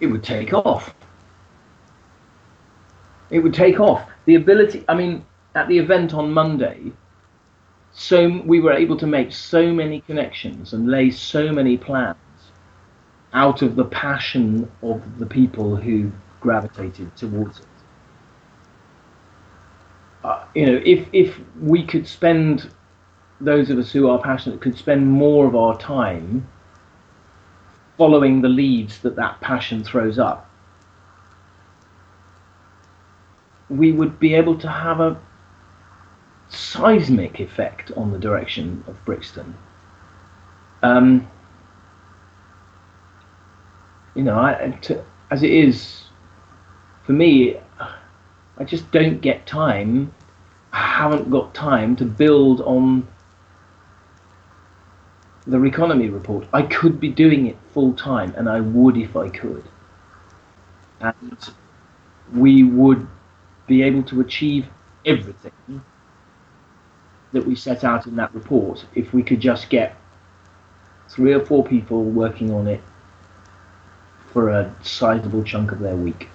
it would take off. It would take off. The ability, I mean, at the event on Monday, so we were able to make so many connections and lay so many plans out of the passion of the people who gravitated towards it. Uh, you know, if if we could spend those of us who are passionate could spend more of our time following the leads that that passion throws up, we would be able to have a seismic effect on the direction of Brixton. Um, you know, I, to, as it is for me, I just don't get time. I haven't got time to build on the Reconomy report. I could be doing it full time, and I would if I could. And we would be able to achieve everything that we set out in that report if we could just get three or four people working on it for a sizable chunk of their week.